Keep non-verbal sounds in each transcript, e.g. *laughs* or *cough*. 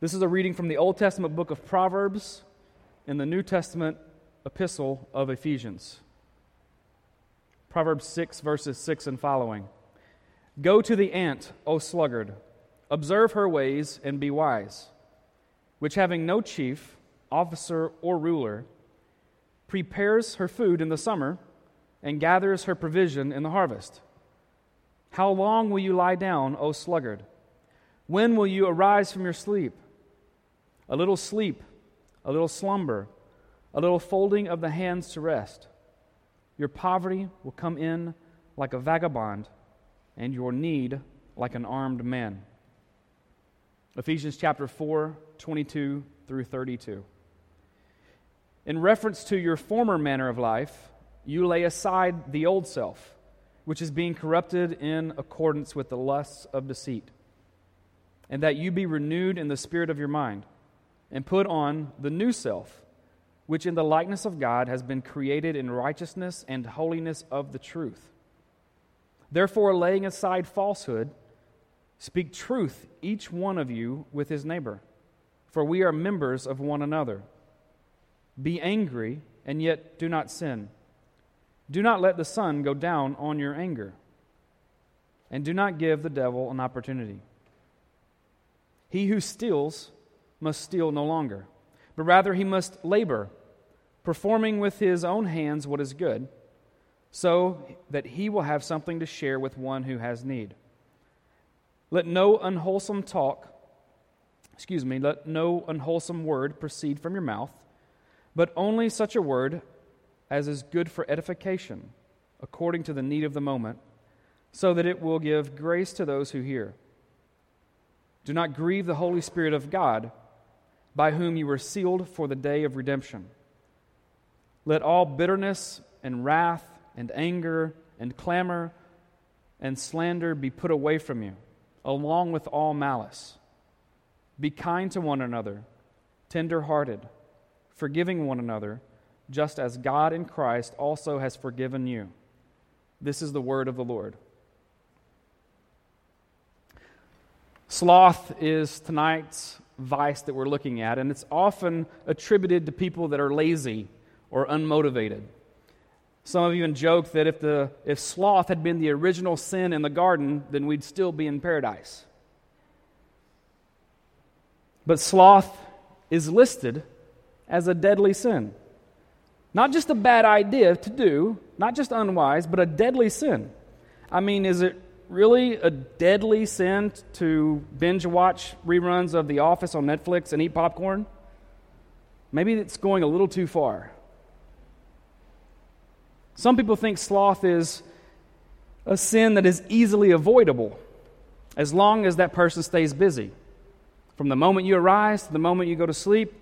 This is a reading from the Old Testament book of Proverbs and the New Testament epistle of Ephesians. Proverbs 6, verses 6 and following. Go to the ant, O sluggard, observe her ways and be wise, which having no chief, officer, or ruler, prepares her food in the summer and gathers her provision in the harvest. How long will you lie down, O sluggard? When will you arise from your sleep? A little sleep, a little slumber, a little folding of the hands to rest. Your poverty will come in like a vagabond, and your need like an armed man. Ephesians chapter 4, 22 through 32. In reference to your former manner of life, you lay aside the old self, which is being corrupted in accordance with the lusts of deceit, and that you be renewed in the spirit of your mind, and put on the new self, which in the likeness of God has been created in righteousness and holiness of the truth. Therefore, laying aside falsehood, speak truth, each one of you, with his neighbor, for we are members of one another. Be angry, and yet do not sin. Do not let the sun go down on your anger, and do not give the devil an opportunity. He who steals must steal no longer, but rather he must labor, performing with his own hands what is good, so that he will have something to share with one who has need. Let no unwholesome talk, excuse me, let no unwholesome word proceed from your mouth, but only such a word as is good for edification, according to the need of the moment, so that it will give grace to those who hear. Do not grieve the Holy Spirit of God, by whom you were sealed for the day of redemption. Let all bitterness and wrath and anger and clamor and slander be put away from you, along with all malice. Be kind to one another, tender hearted, forgiving one another just as God in Christ also has forgiven you. This is the word of the Lord. Sloth is tonight's vice that we're looking at, and it's often attributed to people that are lazy or unmotivated. Some have even joked that if, the, if sloth had been the original sin in the garden, then we'd still be in paradise. But sloth is listed as a deadly sin. Not just a bad idea to do, not just unwise, but a deadly sin. I mean, is it really a deadly sin to binge watch reruns of The Office on Netflix and eat popcorn? Maybe it's going a little too far. Some people think sloth is a sin that is easily avoidable as long as that person stays busy. From the moment you arise to the moment you go to sleep,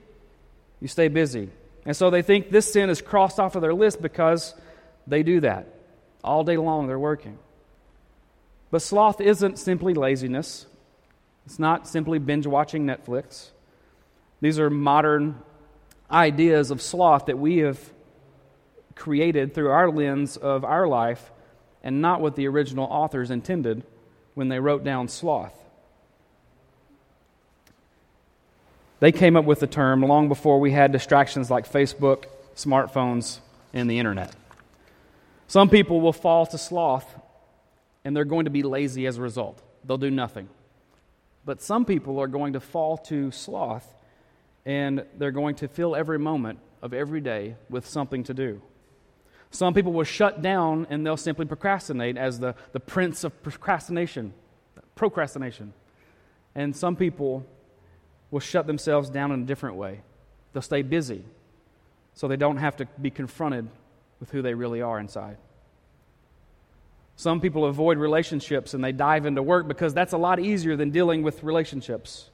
you stay busy. And so they think this sin is crossed off of their list because they do that. All day long they're working. But sloth isn't simply laziness, it's not simply binge watching Netflix. These are modern ideas of sloth that we have created through our lens of our life and not what the original authors intended when they wrote down sloth. They came up with the term long before we had distractions like Facebook, smartphones, and the internet. Some people will fall to sloth and they're going to be lazy as a result. They'll do nothing. But some people are going to fall to sloth and they're going to fill every moment of every day with something to do. Some people will shut down and they'll simply procrastinate as the, the prince of procrastination. Procrastination. And some people will shut themselves down in a different way. They'll stay busy so they don't have to be confronted with who they really are inside. Some people avoid relationships and they dive into work because that's a lot easier than dealing with relationships.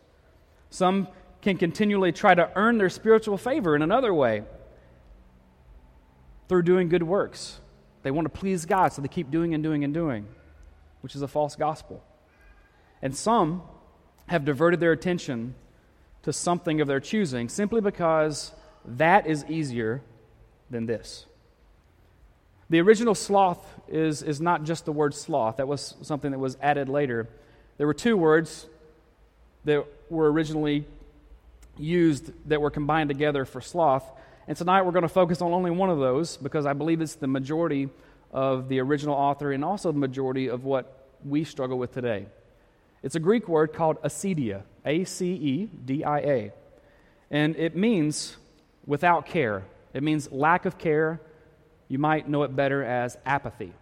Some can continually try to earn their spiritual favor in another way through doing good works. They want to please God, so they keep doing and doing and doing, which is a false gospel. And some have diverted their attention to something of their choosing simply because that is easier than this. The original sloth is, is not just the word sloth, that was something that was added later. There were two words that were originally used that were combined together for sloth. And tonight we're going to focus on only one of those because I believe it's the majority of the original author and also the majority of what we struggle with today. It's a Greek word called acedia, A C E D I A. And it means without care, it means lack of care. You might know it better as apathy.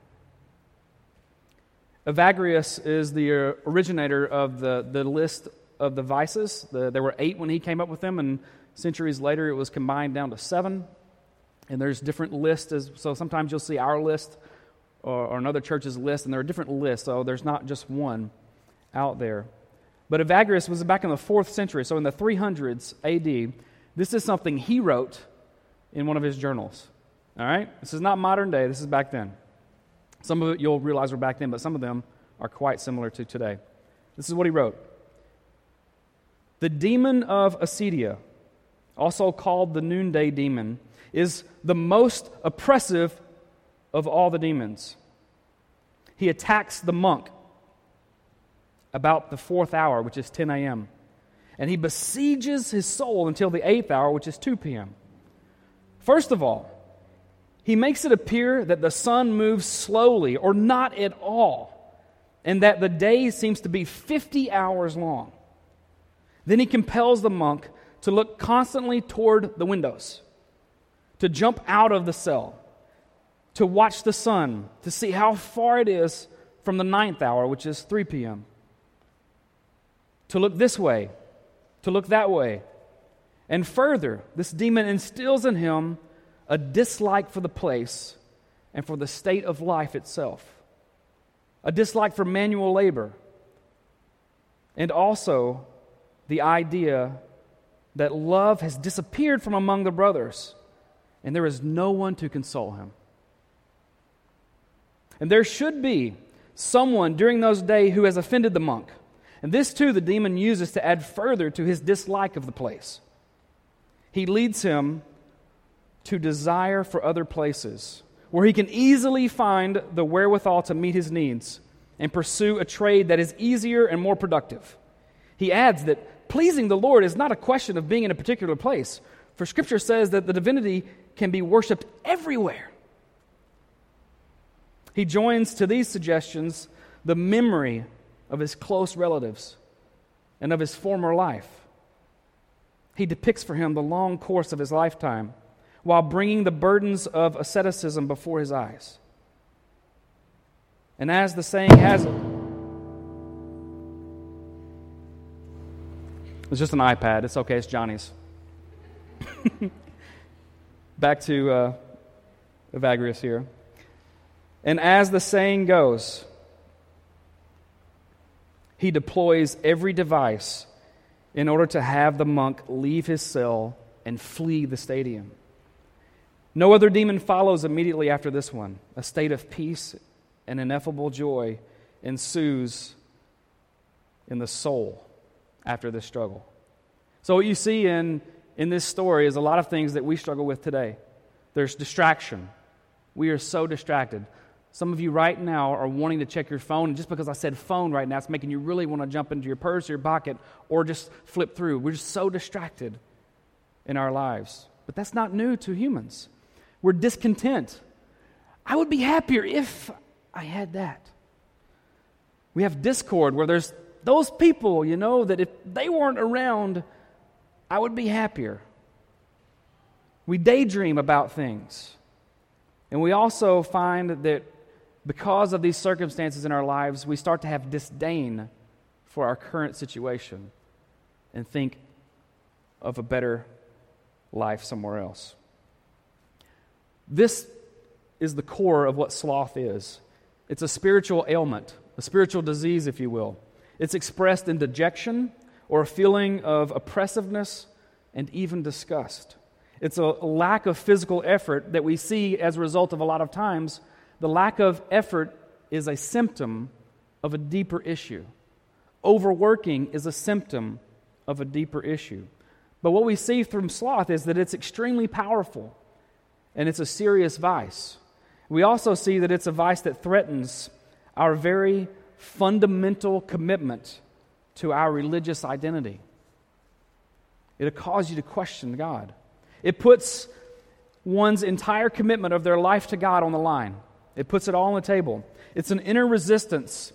Evagrius is the originator of the, the list of the vices. The, there were eight when he came up with them, and centuries later it was combined down to seven. And there's different lists. As, so sometimes you'll see our list or, or another church's list, and there are different lists. So there's not just one out there. But Evagrius was back in the fourth century, so in the 300s AD. This is something he wrote in one of his journals. All right? This is not modern day, this is back then. Some of it you'll realize were back then, but some of them are quite similar to today. This is what he wrote The demon of acedia, also called the noonday demon, is the most oppressive of all the demons. He attacks the monk about the fourth hour, which is 10 a.m., and he besieges his soul until the eighth hour, which is 2 p.m. First of all, he makes it appear that the sun moves slowly or not at all, and that the day seems to be 50 hours long. Then he compels the monk to look constantly toward the windows, to jump out of the cell, to watch the sun, to see how far it is from the ninth hour, which is 3 p.m., to look this way, to look that way. And further, this demon instills in him a dislike for the place and for the state of life itself, a dislike for manual labor, and also the idea that love has disappeared from among the brothers and there is no one to console him. And there should be someone during those days who has offended the monk. And this, too, the demon uses to add further to his dislike of the place. He leads him to desire for other places where he can easily find the wherewithal to meet his needs and pursue a trade that is easier and more productive. He adds that pleasing the Lord is not a question of being in a particular place, for Scripture says that the divinity can be worshiped everywhere. He joins to these suggestions the memory of his close relatives and of his former life. He depicts for him the long course of his lifetime while bringing the burdens of asceticism before his eyes. And as the saying has it, it's just an iPad. It's okay, it's Johnny's. *laughs* Back to uh, Evagrius here. And as the saying goes, he deploys every device in order to have the monk leave his cell and flee the stadium. No other demon follows immediately after this one. A state of peace and ineffable joy ensues in the soul after this struggle. So, what you see in, in this story is a lot of things that we struggle with today. There's distraction. We are so distracted. Some of you right now are wanting to check your phone, and just because I said phone right now, it's making you really want to jump into your purse or your pocket or just flip through. We're just so distracted in our lives. But that's not new to humans. We're discontent. I would be happier if I had that. We have discord where there's those people, you know, that if they weren't around, I would be happier. We daydream about things. And we also find that because of these circumstances in our lives, we start to have disdain for our current situation and think of a better life somewhere else. This is the core of what sloth is it's a spiritual ailment, a spiritual disease, if you will. It's expressed in dejection or a feeling of oppressiveness and even disgust. It's a lack of physical effort that we see as a result of a lot of times. The lack of effort is a symptom of a deeper issue. Overworking is a symptom of a deeper issue. But what we see from sloth is that it's extremely powerful and it's a serious vice. We also see that it's a vice that threatens our very fundamental commitment to our religious identity. It'll cause you to question God. It puts one's entire commitment of their life to God on the line. It puts it all on the table. It's an inner resistance,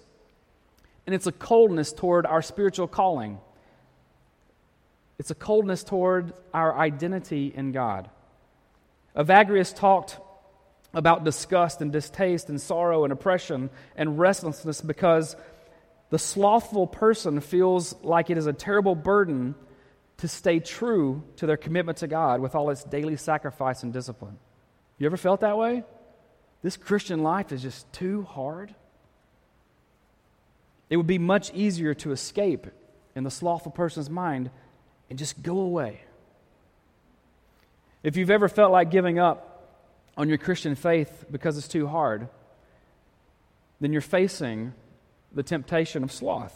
and it's a coldness toward our spiritual calling. It's a coldness toward our identity in God. Evagrius talked about disgust and distaste and sorrow and oppression and restlessness because the slothful person feels like it is a terrible burden to stay true to their commitment to God with all its daily sacrifice and discipline. You ever felt that way? This Christian life is just too hard. It would be much easier to escape in the slothful person's mind and just go away. If you've ever felt like giving up on your Christian faith because it's too hard, then you're facing the temptation of sloth,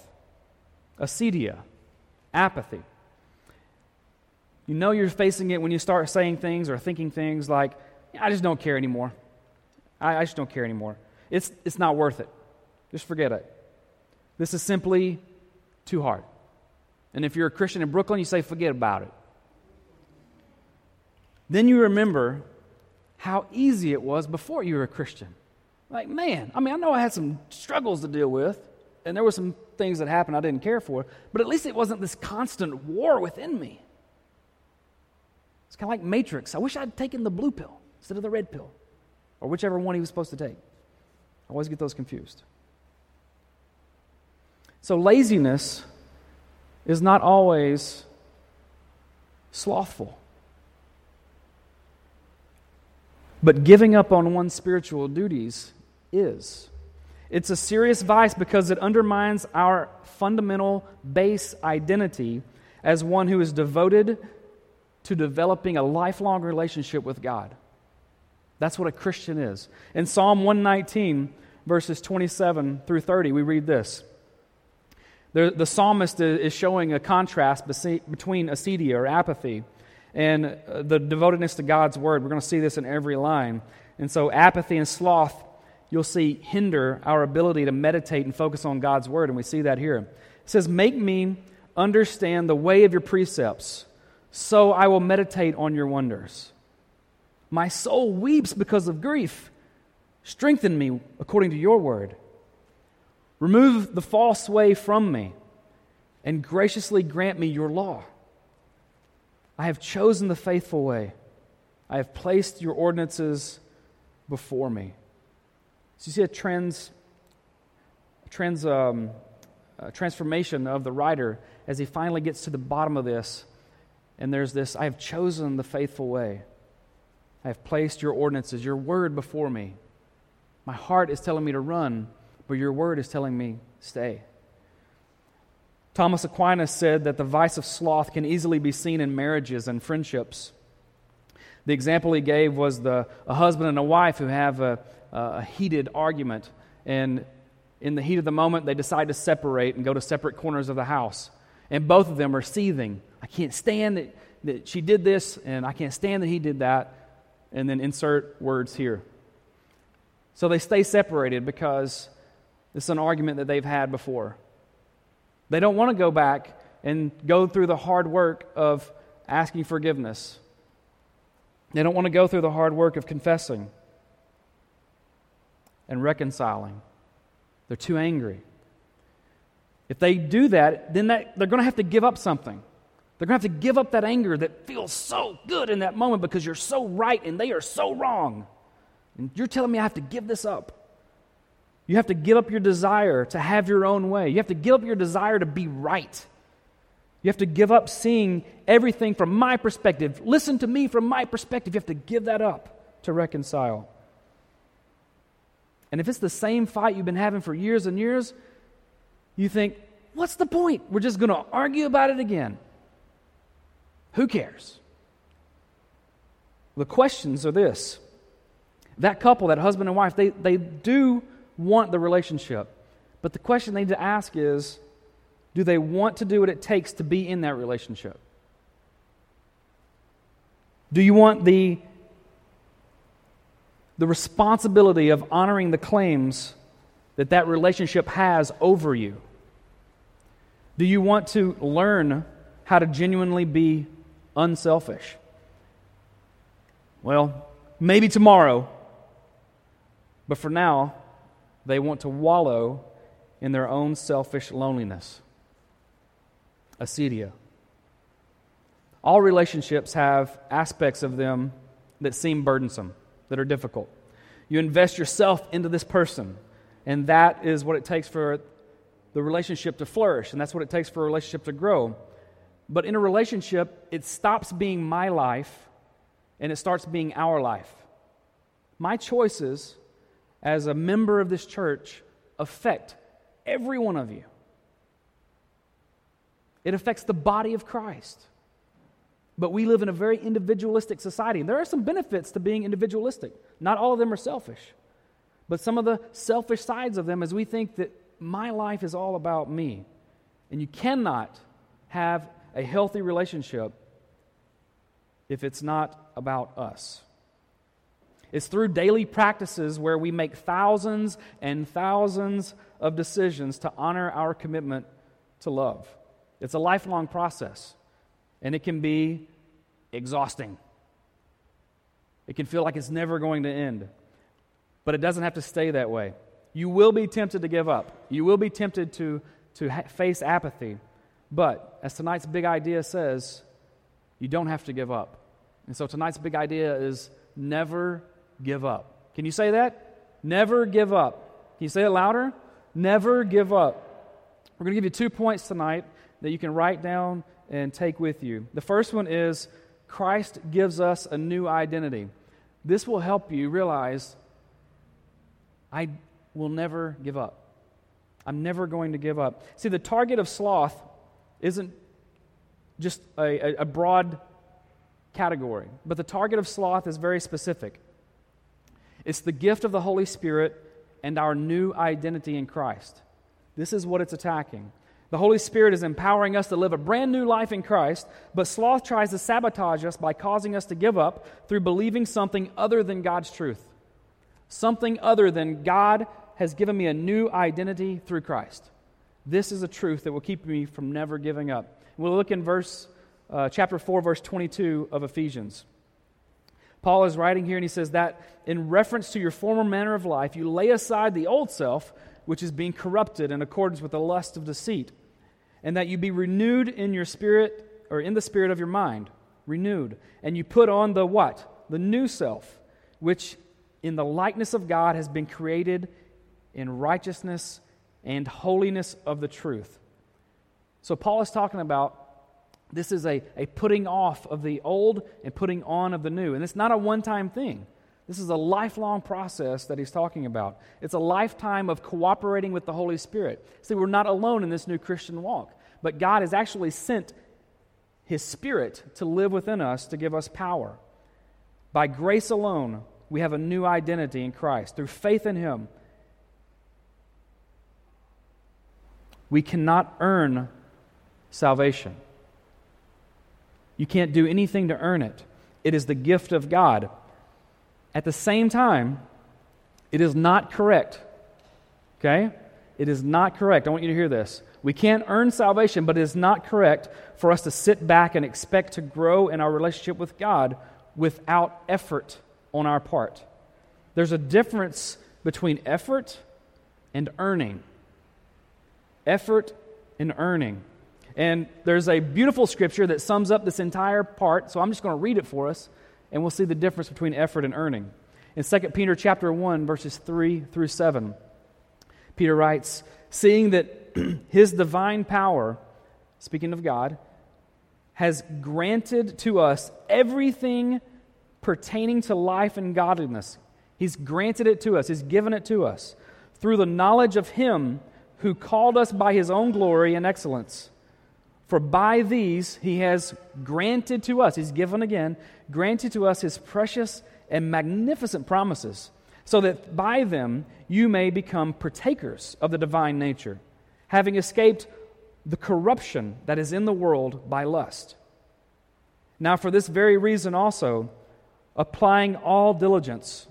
acedia, apathy. You know you're facing it when you start saying things or thinking things like, I just don't care anymore. I, I just don't care anymore. It's, it's not worth it. Just forget it. This is simply too hard. And if you're a Christian in Brooklyn, you say, forget about it. Then you remember how easy it was before you were a Christian. Like, man, I mean, I know I had some struggles to deal with, and there were some things that happened I didn't care for, but at least it wasn't this constant war within me. It's kind of like Matrix. I wish I'd taken the blue pill instead of the red pill, or whichever one he was supposed to take. I always get those confused. So, laziness is not always slothful. But giving up on one's spiritual duties is. It's a serious vice because it undermines our fundamental base identity as one who is devoted to developing a lifelong relationship with God. That's what a Christian is. In Psalm 119, verses 27 through 30, we read this. The, the psalmist is showing a contrast between acedia or apathy and uh, the devotedness to God's word. We're going to see this in every line. And so, apathy and sloth, you'll see, hinder our ability to meditate and focus on God's word. And we see that here. It says, Make me understand the way of your precepts, so I will meditate on your wonders. My soul weeps because of grief. Strengthen me according to your word. Remove the false way from me and graciously grant me your law. I have chosen the faithful way. I have placed your ordinances before me. So you see a trans, trans um, transformation of the writer as he finally gets to the bottom of this. And there's this I have chosen the faithful way. I have placed your ordinances, your word before me. My heart is telling me to run but your word is telling me, stay. Thomas Aquinas said that the vice of sloth can easily be seen in marriages and friendships. The example he gave was the, a husband and a wife who have a, a heated argument, and in the heat of the moment, they decide to separate and go to separate corners of the house. And both of them are seething. I can't stand that, that she did this, and I can't stand that he did that. And then insert words here. So they stay separated because is an argument that they've had before. They don't want to go back and go through the hard work of asking forgiveness. They don't want to go through the hard work of confessing and reconciling. They're too angry. If they do that, then that, they're going to have to give up something. They're going to have to give up that anger that feels so good in that moment because you're so right and they are so wrong. And you're telling me I have to give this up. You have to give up your desire to have your own way. You have to give up your desire to be right. You have to give up seeing everything from my perspective. Listen to me from my perspective. You have to give that up to reconcile. And if it's the same fight you've been having for years and years, you think, what's the point? We're just going to argue about it again. Who cares? The questions are this that couple, that husband and wife, they, they do want the relationship. But the question they need to ask is do they want to do what it takes to be in that relationship? Do you want the, the responsibility of honoring the claims that that relationship has over you? Do you want to learn how to genuinely be unselfish. Well, maybe tomorrow, but for now, they want to wallow in their own selfish loneliness. Acedia. All relationships have aspects of them that seem burdensome, that are difficult. You invest yourself into this person, and that is what it takes for the relationship to flourish, and that's what it takes for a relationship to grow. But in a relationship, it stops being my life and it starts being our life. My choices as a member of this church affect every one of you. It affects the body of Christ. But we live in a very individualistic society. And there are some benefits to being individualistic. Not all of them are selfish. But some of the selfish sides of them is we think that my life is all about me. And you cannot have a healthy relationship if it's not about us. It's through daily practices where we make thousands and thousands of decisions to honor our commitment to love. It's a lifelong process, and it can be exhausting. It can feel like it's never going to end, but it doesn't have to stay that way. You will be tempted to give up, you will be tempted to, to ha- face apathy, but as tonight's big idea says, you don't have to give up. And so tonight's big idea is never give up. Can you say that? Never give up. Can you say it louder? Never give up. We're going to give you two points tonight that you can write down and take with you. The first one is Christ gives us a new identity. This will help you realize I will never give up. I'm never going to give up. See, the target of sloth isn't just a, a, broad category, but the target of sloth is very specific. It's the gift of the Holy Spirit and our new identity in Christ. This is what it's attacking. The Holy Spirit is empowering us to live a brand new life in Christ, but sloth tries to sabotage us by causing us to give up through believing something other than God's truth. Something other than God has given me a new identity through Christ. This is a truth that will keep me from never giving up. We'll look in verse uh, chapter 4 verse 22 of Ephesians. Paul is writing here and he says that in reference to your former manner of life, you lay aside the old self, which is being corrupted in accordance with the lust of deceit, and that you be renewed in your spirit, or in the spirit of your mind, renewed. And you put on the what? The new self, which in the likeness of God has been created in righteousness and holiness of the truth. So Paul is talking about this is a, a putting off of the old and putting on of the new. And it's not a one time thing. This is a lifelong process that he's talking about. It's a lifetime of cooperating with the Holy Spirit. See, we're not alone in this new Christian walk, but God has actually sent his Spirit to live within us to give us power. By grace alone, we have a new identity in Christ. Through faith in him, we cannot earn salvation. You can't do anything to earn it. It is the gift of God. At the same time, it is not correct. Okay? It is not correct. I want you to hear this. We can't earn salvation, but it is not correct for us to sit back and expect to grow in our relationship with God without effort on our part. There's a difference between effort and earning. Effort and earning. And there's a beautiful scripture that sums up this entire part, so I'm just going to read it for us, and we'll see the difference between effort and earning. In 2 Peter chapter 1, verses 3 through 7, Peter writes, Seeing that *clears throat* his divine power, speaking of God, has granted to us everything pertaining to life and godliness. He's granted it to us, He's given it to us through the knowledge of Him who called us by His own glory and excellence. For by these he has granted to us, he's given again, granted to us his precious and magnificent promises, so that by them you may become partakers of the divine nature, having escaped the corruption that is in the world by lust. Now, for this very reason also, applying all diligence.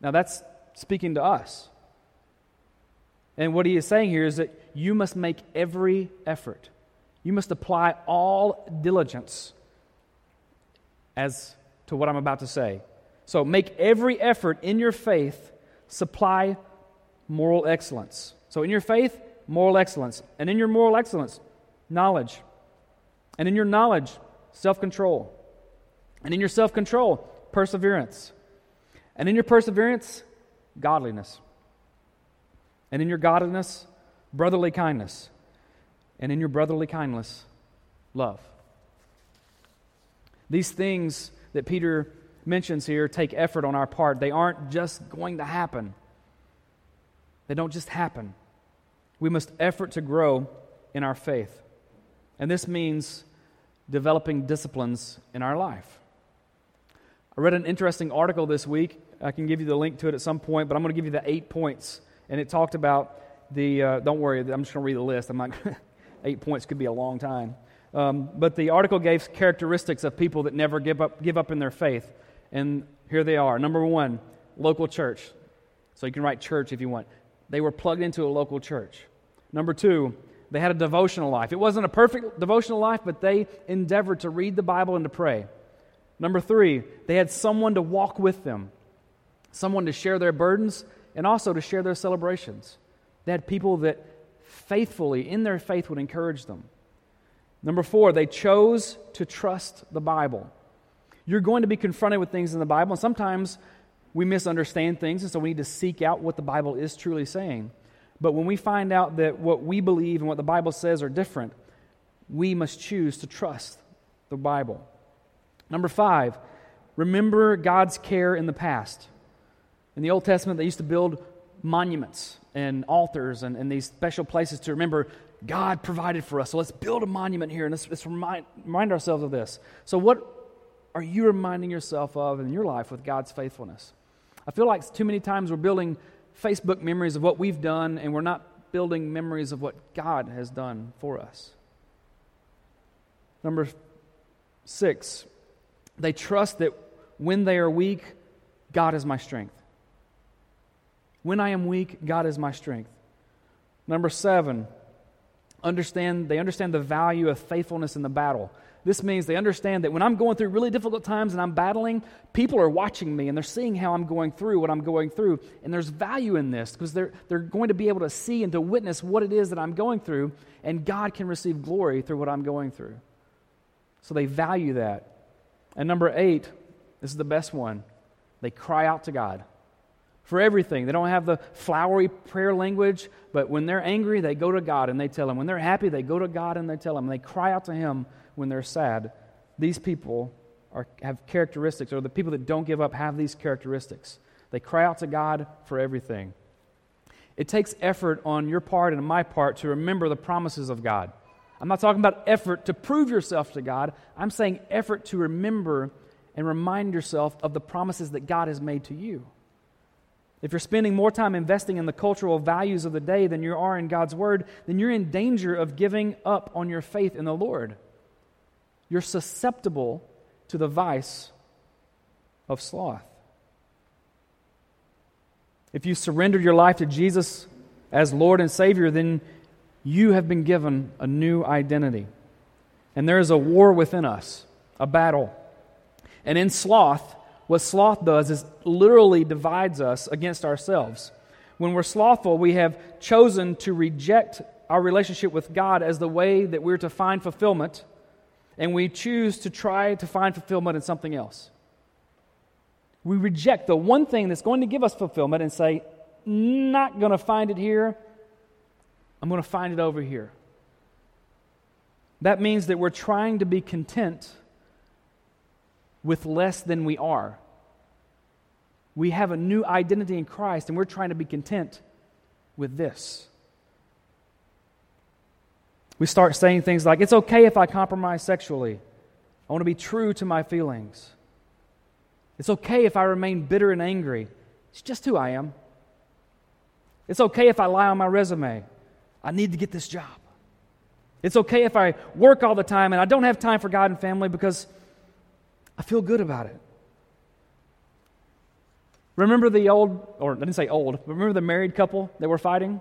Now, that's speaking to us. And what he is saying here is that you must make every effort you must apply all diligence. as to what I'm about to say. So make every effort in your faith supply moral excellence. So in your faith, moral excellence. And in your moral excellence, knowledge. And in your knowledge, self control. And in your self control, perseverance. And in your perseverance, godliness. And in your godliness, brotherly kindness. And in your brotherly kindness, love. These things that Peter mentions here take effort on our part. They aren't just going to happen, they don't just happen. We must effort to grow in our faith. And this means developing disciplines in our life. I read an interesting article this week. I can give you the link to it at some point, but I'm going to give you the eight points. And it talked about the, uh, don't worry, I'm just going to read the list. I'm not, eight points could be a long time. Um, but the article gave characteristics of people that never give up, give up in their faith. And here they are. Number one, local church. So you can write church if you want. They were plugged into a local church. Number two, they had a devotional life. It wasn't a perfect devotional life, but they endeavored to read the Bible and to pray. Number three, they had someone to walk with them, someone to share their burdens and also to share their celebrations. They had people that faithfully, in their faith, would encourage them. Number four, they chose to trust the Bible. You're going to be confronted with things in the Bible, and sometimes we misunderstand things, and so we need to seek out what the Bible is truly saying. But when we find out that what we believe and what the Bible says are different, we must choose to trust the Bible. Number five, remember God's care in the past. In the Old Testament, they used to build monuments and altars and, and these special places to remember God provided for us. So let's build a monument here and let's, let's remind, remind ourselves of this. So, what are you reminding yourself of in your life with God's faithfulness? I feel like too many times we're building Facebook memories of what we've done and we're not building memories of what God has done for us. Number six, they trust that when they are weak, God is my strength. When I am weak, God is my strength. Number seven, understand they understand the value of faithfulness in the battle. This means they understand that when I'm going through really difficult times and I'm battling, people are watching me and they're seeing how I'm going through what I'm going through. And there's value in this because they're, they're going to be able to see and to witness what it is that I'm going through, and God can receive glory through what I'm going through. So they value that. And number eight, this is the best one they cry out to God for everything. They don't have the flowery prayer language, but when they're angry, they go to God and they tell Him. When they're happy, they go to God and they tell Him. And they cry out to Him when they're sad. These people are, have characteristics, or the people that don't give up have these characteristics. They cry out to God for everything. It takes effort on your part and my part to remember the promises of God. I'm not talking about effort to prove yourself to God. I'm saying effort to remember and remind yourself of the promises that God has made to you. If you're spending more time investing in the cultural values of the day than you are in God's Word, then you're in danger of giving up on your faith in the Lord. You're susceptible to the vice of sloth. If you surrendered your life to Jesus as Lord and Savior, then you have been given a new identity. And there is a war within us, a battle. And in sloth, what sloth does is literally divides us against ourselves. When we're slothful, we have chosen to reject our relationship with God as the way that we're to find fulfillment, and we choose to try to find fulfillment in something else. We reject the one thing that's going to give us fulfillment and say, not going to find it here, I'm going to find it over here. That means that we're trying to be content with less than we are. We have a new identity in Christ, and we're trying to be content with this. We start saying things like, It's okay if I compromise sexually. I want to be true to my feelings. It's okay if I remain bitter and angry. It's just who I am. It's okay if I lie on my resume. I need to get this job. It's okay if I work all the time and I don't have time for God and family because I feel good about it. Remember the old, or I didn't say old, remember the married couple that were fighting?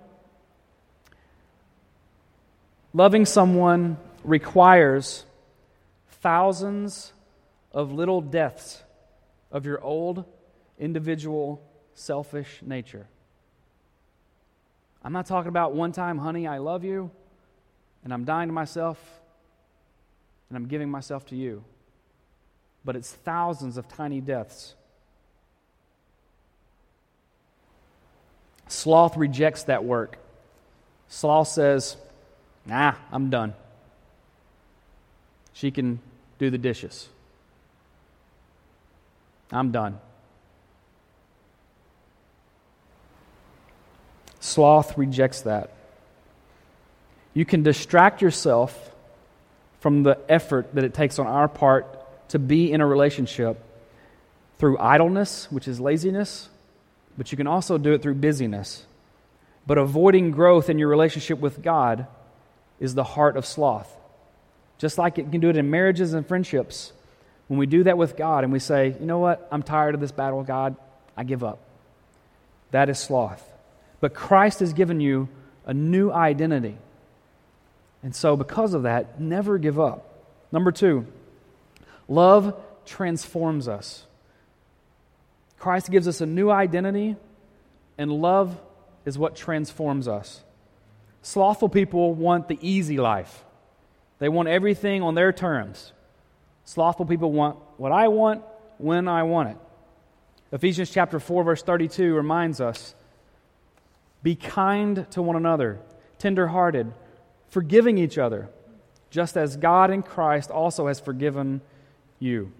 Loving someone requires thousands of little deaths of your old, individual, selfish nature. I'm not talking about one time, honey, I love you, and I'm dying to myself, and I'm giving myself to you. But it's thousands of tiny deaths. Sloth rejects that work. Sloth says, Nah, I'm done. She can do the dishes. I'm done. Sloth rejects that. You can distract yourself from the effort that it takes on our part to be in a relationship through idleness, which is laziness, but you can also do it through busyness. But avoiding growth in your relationship with God is the heart of sloth. Just like it can do it in marriages and friendships. When we do that with God and we say, you know what, I'm tired of this battle, God, I give up. That is sloth. But Christ has given you a new identity. And so, because of that, never give up. Number two, love transforms us. Christ gives us a new identity, and love is what transforms us. Slothful people want the easy life, they want everything on their terms. Slothful people want what I want when I want it. Ephesians chapter 4 verse 32 reminds us be kind to one another, tenderhearted, forgiving each other, just as God in Christ also has forgiven you.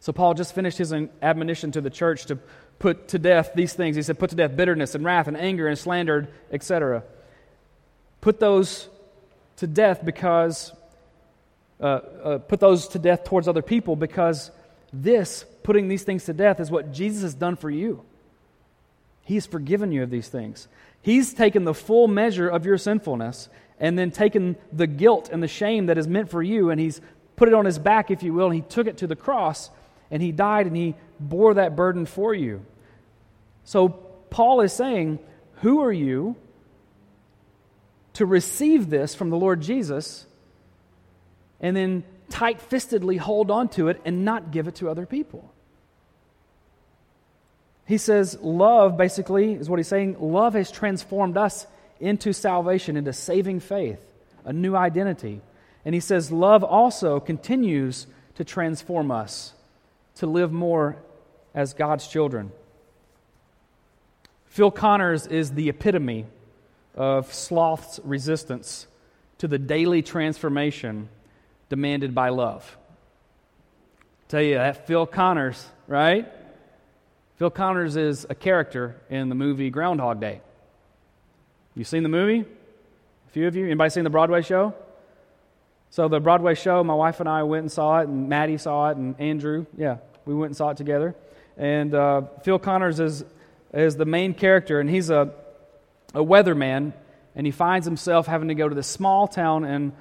So, Paul just finished his admonition to the church to put to death these things. He said, Put to death bitterness and wrath and anger and slander, etc. Put those to death because, uh, uh, put those to death towards other people because this, putting these things to death, is what Jesus has done for you. He's forgiven you of these things. He's taken the full measure of your sinfulness and then taken the guilt and the shame that is meant for you, and He's put it on His back, if you will, and He took it to the cross, and He died, and He bore that burden for you. So, Paul is saying, Who are you to receive this from the Lord Jesus and then tight fistedly hold on to it and not give it to other people? He says, love, basically, is what he's saying. Love has transformed us into salvation, into saving faith, a new identity. And he says, love also continues to transform us to live more as God's children. Phil Connors is the epitome of sloth's resistance to the daily transformation demanded by love. tell you that Phil Connors, right? Phil Connors is a character in the movie Groundhog Day. You seen the movie? A few of you? Anybody seen the Broadway show? So the Broadway show, my wife and I went and saw it, and Maddie saw it, and Andrew, yeah, we went and saw it together. And uh, Phil Connors is is the main character, and he's a a weatherman, and he finds himself having to go to this small town in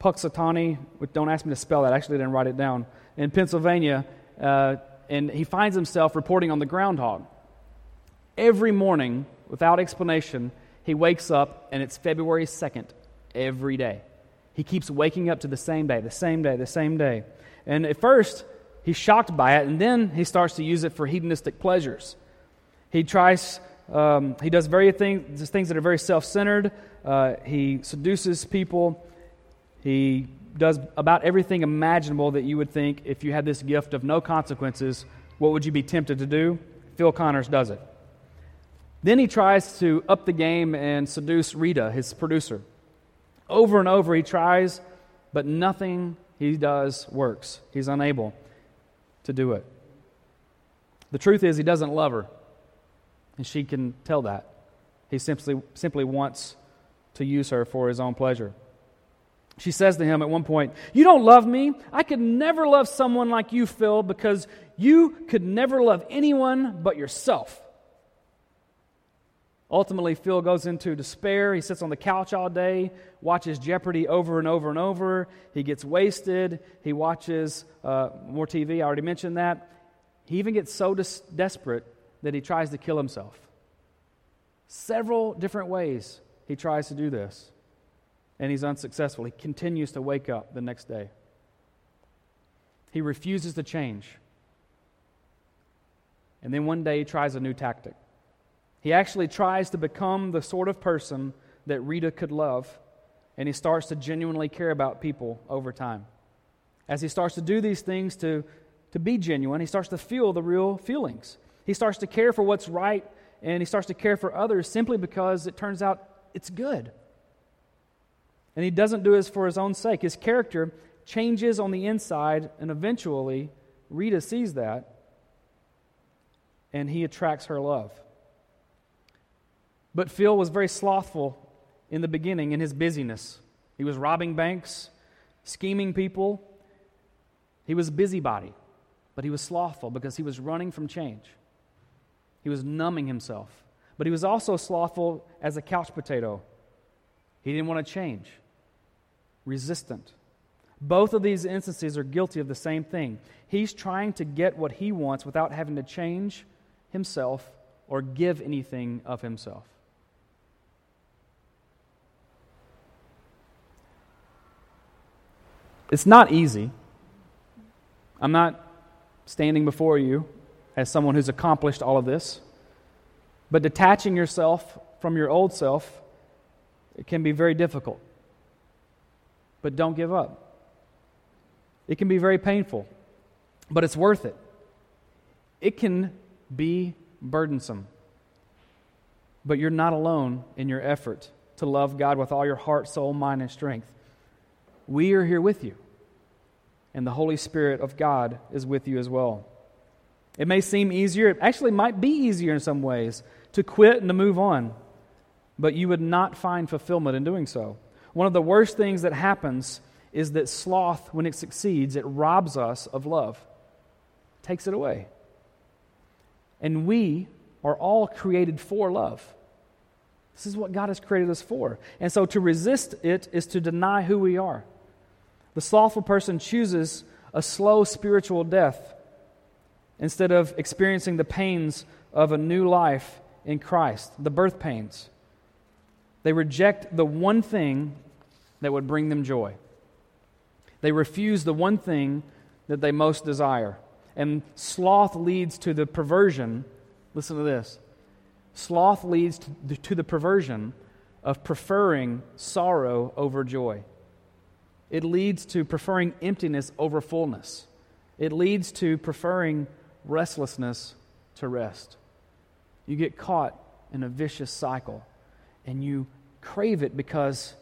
Punxsutawney. Don't ask me to spell that. I actually didn't write it down. In Pennsylvania, uh, and he finds himself reporting on the groundhog. Every morning, without explanation, he wakes up and it's February 2nd every day. He keeps waking up to the same day, the same day, the same day. And at first, he's shocked by it, and then he starts to use it for hedonistic pleasures. He tries, um, he does very things, things that are very self centered. Uh, he seduces people. He does about everything imaginable that you would think if you had this gift of no consequences, what would you be tempted to do? Phil Connors does it. Then he tries to up the game and seduce Rita, his producer. Over and over he tries, but nothing he does works. He's unable to do it. The truth is, he doesn't love her, and she can tell that. He simply, simply wants to use her for his own pleasure. She says to him at one point, You don't love me. I could never love someone like you, Phil, because you could never love anyone but yourself. Ultimately, Phil goes into despair. He sits on the couch all day, watches Jeopardy over and over and over. He gets wasted. He watches uh, more TV. I already mentioned that. He even gets so des- desperate that he tries to kill himself. Several different ways he tries to do this and he's unsuccessful. He continues to wake up the next day. He refuses to change. And then one day he tries a new tactic. He actually tries to become the sort of person that Rita could love, and he starts to genuinely care about people over time. As he starts to do these things to, to be genuine, he starts to feel the real feelings. He starts to care for what's right, and he starts to care for others simply because it turns out it's good. And he doesn't do this for his own sake. His character changes on the inside, and eventually, Rita sees that, and he attracts her love. But Phil was very slothful in the beginning in his busyness. He was robbing banks, scheming people. He was a busybody, but he was slothful because he was running from change. He was numbing himself. But he was also slothful as a couch potato. He didn't want to change, resistant. Both of these instances are guilty of the same thing. He's trying to get what he wants without having to change himself or give anything of himself. It's not easy. I'm not standing before you as someone who's accomplished all of this. But detaching yourself from your old self it can be very difficult. But don't give up. It can be very painful, but it's worth it. It can be burdensome. But you're not alone in your effort to love God with all your heart, soul, mind, and strength. We are here with you, and the Holy Spirit of God is with you as well. It may seem easier, it actually might be easier in some ways to quit and to move on, but you would not find fulfillment in doing so. One of the worst things that happens is that sloth, when it succeeds, it robs us of love, takes it away. And we are all created for love. This is what God has created us for. And so to resist it is to deny who we are. The slothful person chooses a slow spiritual death instead of experiencing the pains of a new life in Christ, the birth pains. They reject the one thing that would bring them joy. They refuse the one thing that they most desire. And sloth leads to the perversion. Listen to this sloth leads to, the perversion of preferring sorrow over joy. It leads to preferring emptiness over fullness. It leads to preferring restlessness to rest. You get caught in a vicious cycle and you crave it because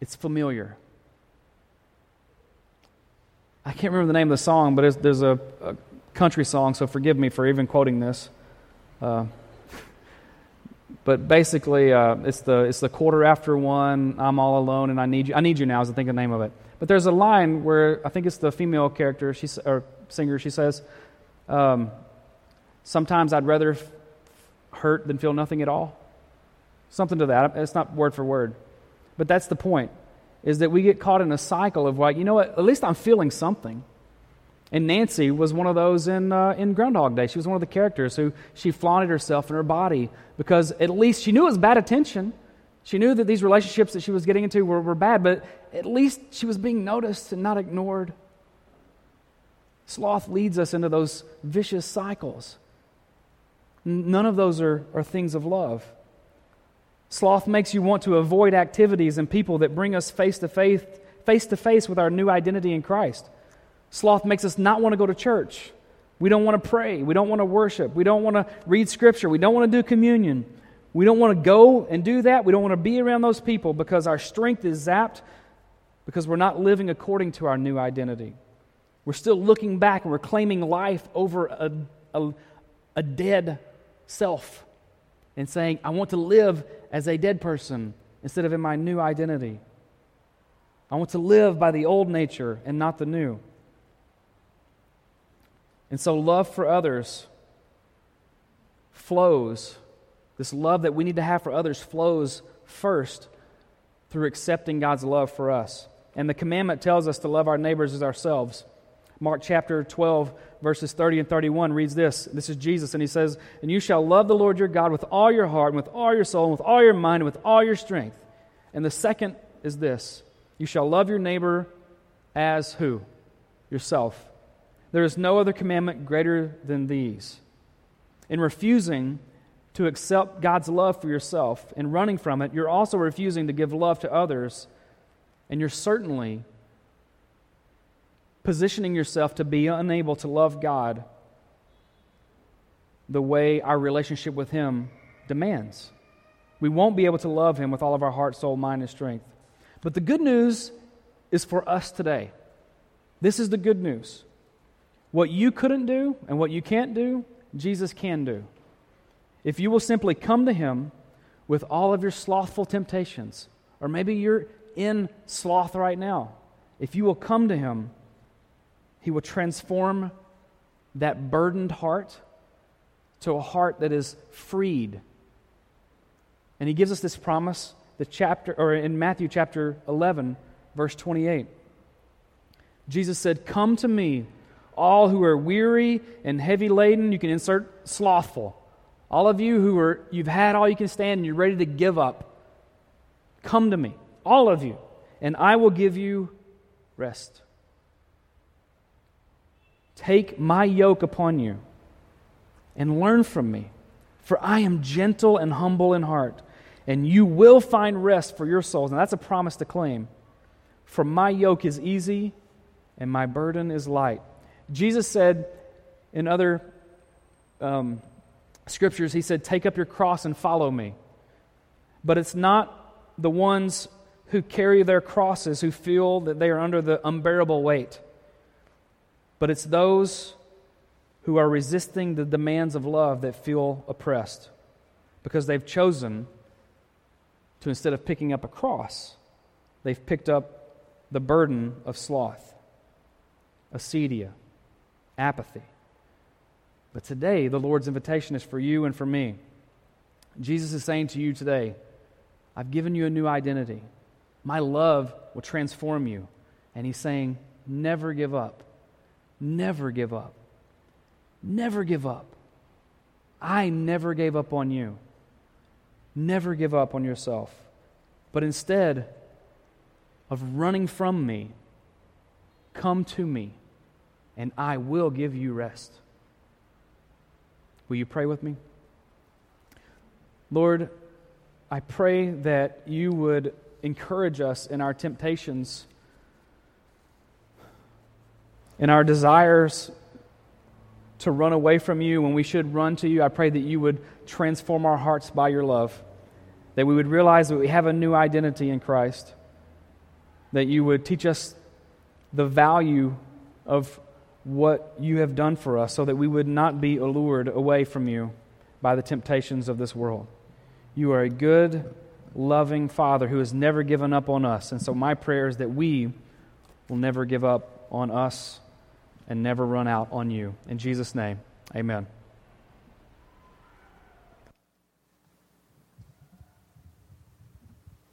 it's familiar. I can't remember the name of the song, but there's a, a, country song, so forgive me for even quoting this. Uh, but basically, uh, it's, the, it's the quarter after one, I'm all alone, and I need you. I need you now, is I think the name of it. But there's a line where I think it's the female character, she, or singer, she says, um, Sometimes I'd rather f- hurt than feel nothing at all. Something to that. It's not word for word. But that's the point, is that we get caught in a cycle of like, you know what, at least I'm feeling something. And Nancy was one of those in, uh, in Groundhog Day. She was one of the characters who she flaunted herself and her body because at least she knew it was bad attention. She knew that these relationships that she was getting into were, were bad, but at least she was being noticed and not ignored. Sloth leads us into those vicious cycles. None of those are, are things of love. Sloth makes you want to avoid activities and people that bring us face to face, face to face with our new identity in Christ. Sloth makes us not want to go to church. We don't want to pray. We don't want to worship. We don't want to read scripture. We don't want to do communion. We don't want to go and do that. We don't want to be around those people because our strength is zapped because we're not living according to our new identity. We're still looking back and we're claiming life over a, a, a dead self and saying, I want to live as a dead person instead of in my new identity. I want to live by the old nature and not the new. And so, love for others flows. This love that we need to have for others flows first through accepting God's love for us. And the commandment tells us to love our neighbors as ourselves. Mark chapter 12, verses 30 and 31 reads this. This is Jesus, and he says, And you shall love the Lord your God with all your heart, and with all your soul, and with all your mind, and with all your strength. And the second is this You shall love your neighbor as who? yourself. There is no other commandment greater than these. In refusing to accept God's love for yourself and running from it, you're also refusing to give love to others, and you're certainly positioning yourself to be unable to love God the way our relationship with Him demands. We won't be able to love Him with all of our heart, soul, mind, and strength. But the good news is for us today. This is the good news. What you couldn't do and what you can't do, Jesus can do. If you will simply come to Him with all of your slothful temptations, or maybe you're in sloth right now, if you will come to Him, He will transform that burdened heart to a heart that is freed. And He gives us this promise the chapter or in Matthew chapter 11 verse 28. Jesus said, "Come to me, all who are weary and heavy laden." You can insert slothful. All of you who are you've had all you can stand and you're ready to give up. Come to me, all of you, and I will give you rest. Take my yoke upon you and learn from me, for I am gentle and humble in heart and you will find rest for your souls. And that's a promise to claim. For my yoke is easy and my burden is light. Jesus said in other um, scriptures, He said, Take up your cross and follow me. But it's not the ones who carry their crosses who feel that they are under the unbearable weight, but it's those who are resisting the demands of love that feel oppressed because they've chosen to instead of picking up a cross, they've picked up the burden of sloth, acedia, apathy. But today, the Lord's invitation is for you and for me. Jesus is saying to you today, I've given you a new identity. My love will transform you. And He's saying, never give up. Never give up. Never give up. I never gave up on you. Never give up on yourself, but instead of running from me, come to me, and I will give you rest. Will you pray with me? Lord, I pray that you would encourage us in our temptations, in our desires to run away from you when we should run to you. I pray that you would transform our hearts by your love that we would realize that we have a new identity in Christ, that you would teach us the value of what you have done for us so that we would not be allured away from you by the temptations of this world. You are a good, loving Father who has never given up on us. And so, my prayer is that we will never give up on us and never run out on you. In Jesus' name, amen.